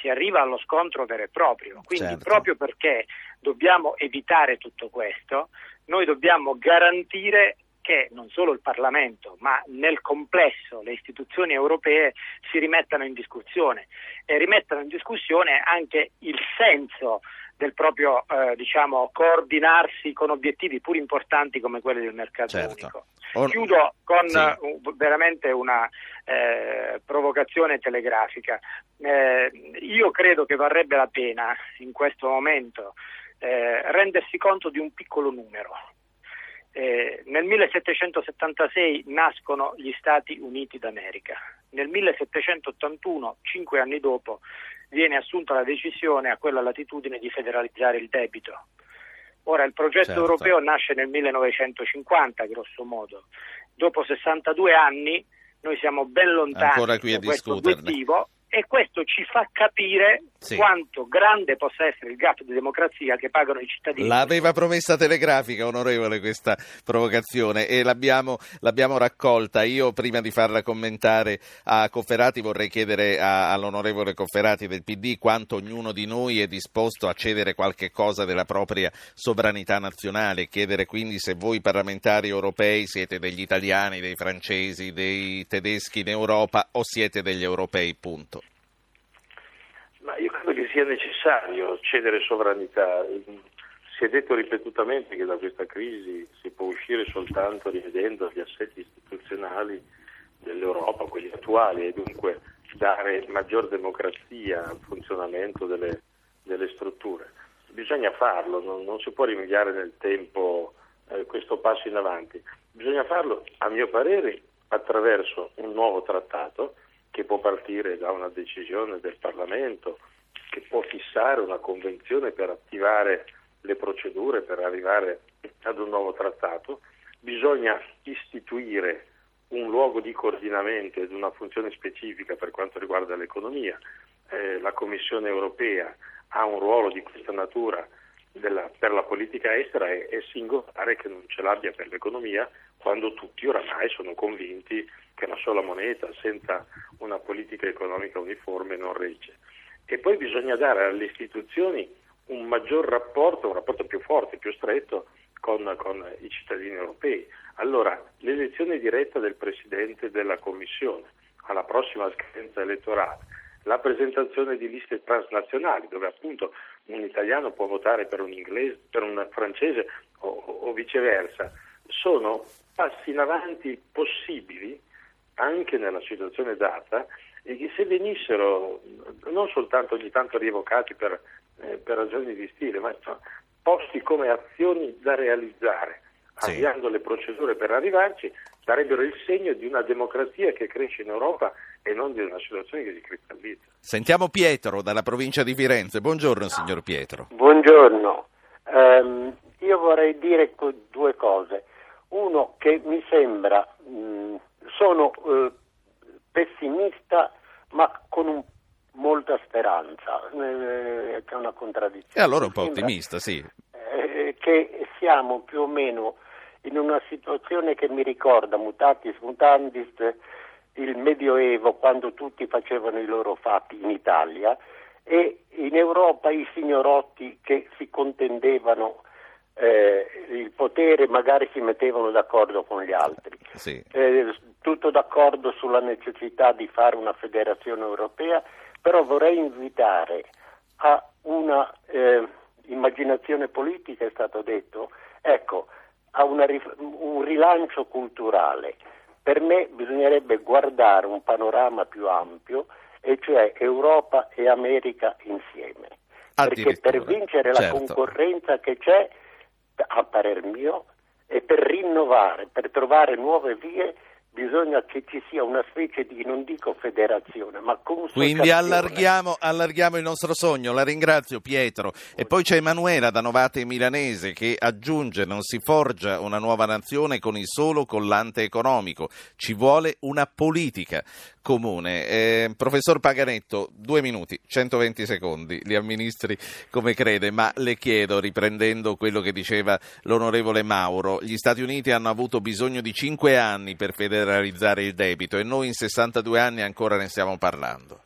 si arriva allo scontro vero e proprio. Quindi certo. proprio perché dobbiamo evitare tutto questo, noi dobbiamo garantire che non solo il Parlamento, ma nel complesso le istituzioni europee si rimettano in discussione e rimettano in discussione anche il senso del proprio eh, diciamo, coordinarsi con obiettivi pur importanti come quelli del mercato certo. unico. Or- Chiudo con sì. uh, veramente una eh, provocazione telegrafica. Eh, io credo che varrebbe la pena in questo momento eh, rendersi conto di un piccolo numero. Eh, nel 1776 nascono gli Stati Uniti d'America. Nel 1781, cinque anni dopo, viene assunta la decisione a quella latitudine di federalizzare il debito. Ora il progetto certo. europeo nasce nel 1950, grosso modo. Dopo 62 anni noi siamo ben lontani da questo obiettivo e questo ci fa capire sì. quanto grande possa essere il gap di democrazia che pagano i cittadini. L'aveva promessa telegrafica, onorevole, questa provocazione e l'abbiamo, l'abbiamo, raccolta. Io prima di farla commentare a Cofferati vorrei chiedere a, all'onorevole Cofferati del PD quanto ognuno di noi è disposto a cedere qualche cosa della propria sovranità nazionale, chiedere quindi se voi parlamentari europei siete degli italiani, dei francesi, dei tedeschi in Europa o siete degli europei, punto. Ma io credo che sia necessario cedere sovranità. Si è detto ripetutamente che da questa crisi si può uscire soltanto rivedendo gli assetti istituzionali dell'Europa, quelli attuali, e dunque dare maggior democrazia al funzionamento delle, delle strutture. Bisogna farlo, non, non, si può rinviare nel tempo eh, questo passo in avanti. Bisogna farlo, a mio parere, attraverso un nuovo trattato che può partire da una decisione del Parlamento, che può fissare una convenzione per attivare le procedure per arrivare ad un nuovo trattato, bisogna istituire un luogo di coordinamento ed una funzione specifica per quanto riguarda l'economia. Eh, la Commissione europea ha un ruolo di questa natura della, per la politica estera e è singolare che non ce l'abbia per l'economia quando tutti oramai sono convinti che una sola moneta senza una politica economica uniforme non regge. E poi bisogna dare alle istituzioni un maggior rapporto, un rapporto più forte, più stretto con, con i cittadini europei. Allora, l'elezione diretta del Presidente della Commissione, alla prossima scadenza elettorale la presentazione di liste transnazionali dove appunto un italiano può votare per un inglese, per un francese o, o viceversa, sono passi in avanti possibili anche nella situazione data e che se venissero non soltanto ogni tanto rievocati per, eh, per ragioni di stile, ma insomma, posti come azioni da realizzare, sì. avviando le procedure per arrivarci, darebbero il segno di una democrazia che cresce in Europa e non di una situazione che si cristallizza. Sentiamo Pietro dalla provincia di Firenze. Buongiorno signor Pietro. Buongiorno. Um, io vorrei dire due cose. Uno che mi sembra, mh, sono uh, pessimista ma con un, molta speranza, eh, che è una contraddizione. E allora un po' ottimista, sì. Eh, che siamo più o meno in una situazione che mi ricorda, mutatis mutandis, il Medioevo quando tutti facevano i loro fatti in Italia e in Europa i signorotti che si contendevano eh, il potere magari si mettevano d'accordo con gli altri. Sì. Eh, tutto d'accordo sulla necessità di fare una federazione europea, però vorrei invitare a una eh, immaginazione politica, è stato detto, ecco, a una, un rilancio culturale. Per me bisognerebbe guardare un panorama più ampio, e cioè Europa e America insieme. Perché per vincere certo. la concorrenza che c'è, a parer mio, e per rinnovare, per trovare nuove vie, bisogna che ci sia una specie di, non dico federazione, ma consolidazione. Quindi allarghiamo, allarghiamo, il nostro sogno. La ringrazio Pietro. E poi c'è Emanuela da Novate Milanese che aggiunge non si forgia una nuova nazione con il solo collante economico, ci vuole una politica comune. Eh, professor Paganetto, due minuti, 120 secondi, li amministri come crede, ma le chiedo, riprendendo quello che diceva l'onorevole Mauro, gli Stati Uniti hanno avuto bisogno di cinque anni per federalizzare il debito e noi in 62 anni ancora ne stiamo parlando.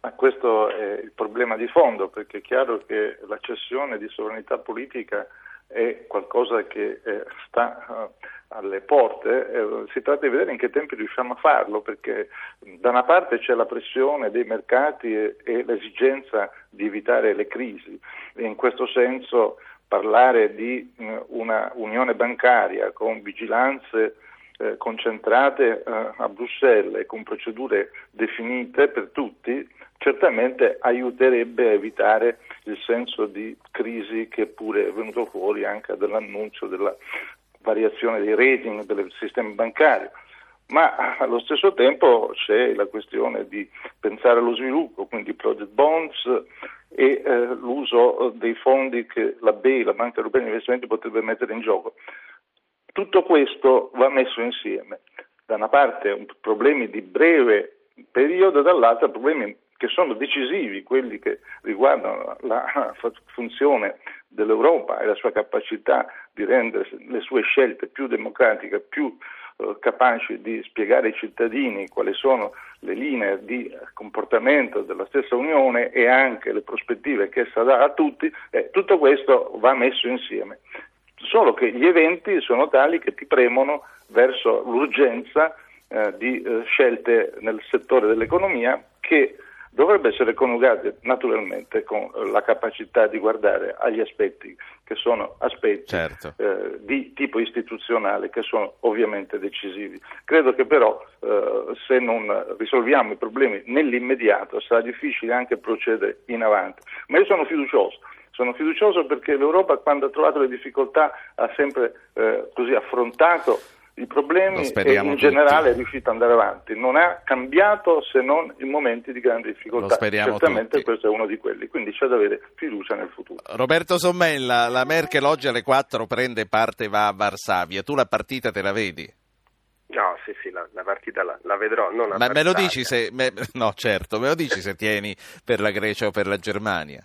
Ma questo è il problema di fondo, perché è chiaro che la cessione di sovranità politica è qualcosa che eh, sta uh, alle porte, eh, si tratta di vedere in che tempi riusciamo a farlo, perché da una parte c'è la pressione dei mercati e, e l'esigenza di evitare le crisi. In questo senso parlare di mh, una unione bancaria con vigilanze eh, concentrate eh, a Bruxelles e con procedure definite per tutti, certamente aiuterebbe a evitare il senso di crisi che pure è venuto fuori anche dall'annuncio della variazione dei rating del sistema bancario. Ma allo stesso tempo c'è la questione di pensare allo sviluppo, quindi project bonds e eh, l'uso dei fondi che la BEI, la Banca Europea di Investimenti, potrebbe mettere in gioco. Tutto questo va messo insieme. Da una parte problemi di breve periodo, dall'altra problemi che sono decisivi, quelli che riguardano la funzione dell'Europa e la sua capacità di rendere le sue scelte più democratiche, più eh, capaci di spiegare ai cittadini quali sono le linee di comportamento della stessa Unione e anche le prospettive che essa dà a tutti, eh, tutto questo va messo insieme. Solo che gli eventi sono tali che ti premono verso l'urgenza eh, di eh, scelte nel settore dell'economia che dovrebbe essere coniugate naturalmente con la capacità di guardare agli aspetti che sono aspetti certo. eh, di tipo istituzionale che sono ovviamente decisivi. Credo che però eh, se non risolviamo i problemi nell'immediato sarà difficile anche procedere in avanti, ma io sono fiducioso. Sono fiducioso perché l'Europa quando ha trovato le difficoltà ha sempre eh, così affrontato i problemi e in tutti. generale è riuscito ad andare avanti. Non ha cambiato se non in momenti di grande difficoltà. Lo speriamo Certamente tutti. questo è uno di quelli, quindi c'è da avere fiducia nel futuro. Roberto Sommella, la Merkel oggi alle 4 prende parte e va a Varsavia. Tu la partita te la vedi? No, sì, sì, la, la partita la, la, vedrò. Non a Ma me lo se. me- no, certo, me lo dici se tieni per la Grecia o per la Germania?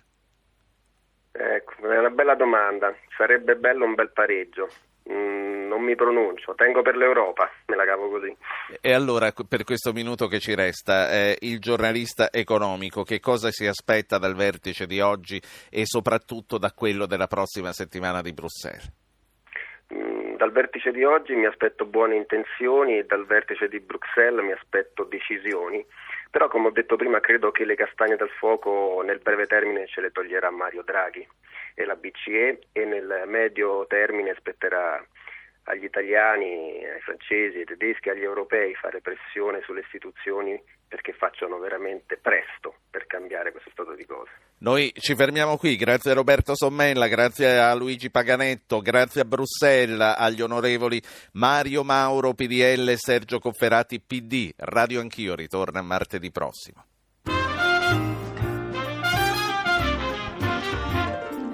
Ecco, è una bella domanda. Sarebbe bello un bel pareggio. Mm, non mi pronuncio, tengo per l'Europa, me la cavo così. E allora, per questo minuto che ci resta, eh, il giornalista economico che cosa si aspetta dal vertice di oggi e soprattutto da quello della prossima settimana di Bruxelles? Mm, dal vertice di oggi mi aspetto buone intenzioni e dal vertice di Bruxelles mi aspetto decisioni, però come ho detto prima credo che le castagne dal fuoco nel breve termine ce le toglierà Mario Draghi e la BCE e nel medio termine spetterà agli italiani, ai francesi, ai tedeschi, agli europei fare pressione sulle istituzioni perché facciano veramente presto per cambiare questo stato di cose. Noi ci fermiamo qui, grazie a Roberto Sommella, grazie a Luigi Paganetto, grazie a Bruxelles, agli onorevoli Mario Mauro PDL e Sergio Cofferati PD. Radio Anch'io ritorna martedì prossimo.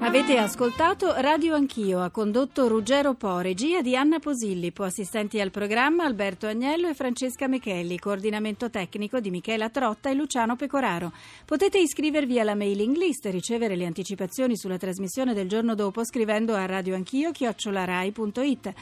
Avete ascoltato Radio Anch'io, ha condotto Ruggero Po, regia di Anna Posillipo, assistenti al programma Alberto Agnello e Francesca Mechelli, coordinamento tecnico di Michela Trotta e Luciano Pecoraro. Potete iscrivervi alla mailing list e ricevere le anticipazioni sulla trasmissione del giorno dopo scrivendo a radioanchio-rai.it.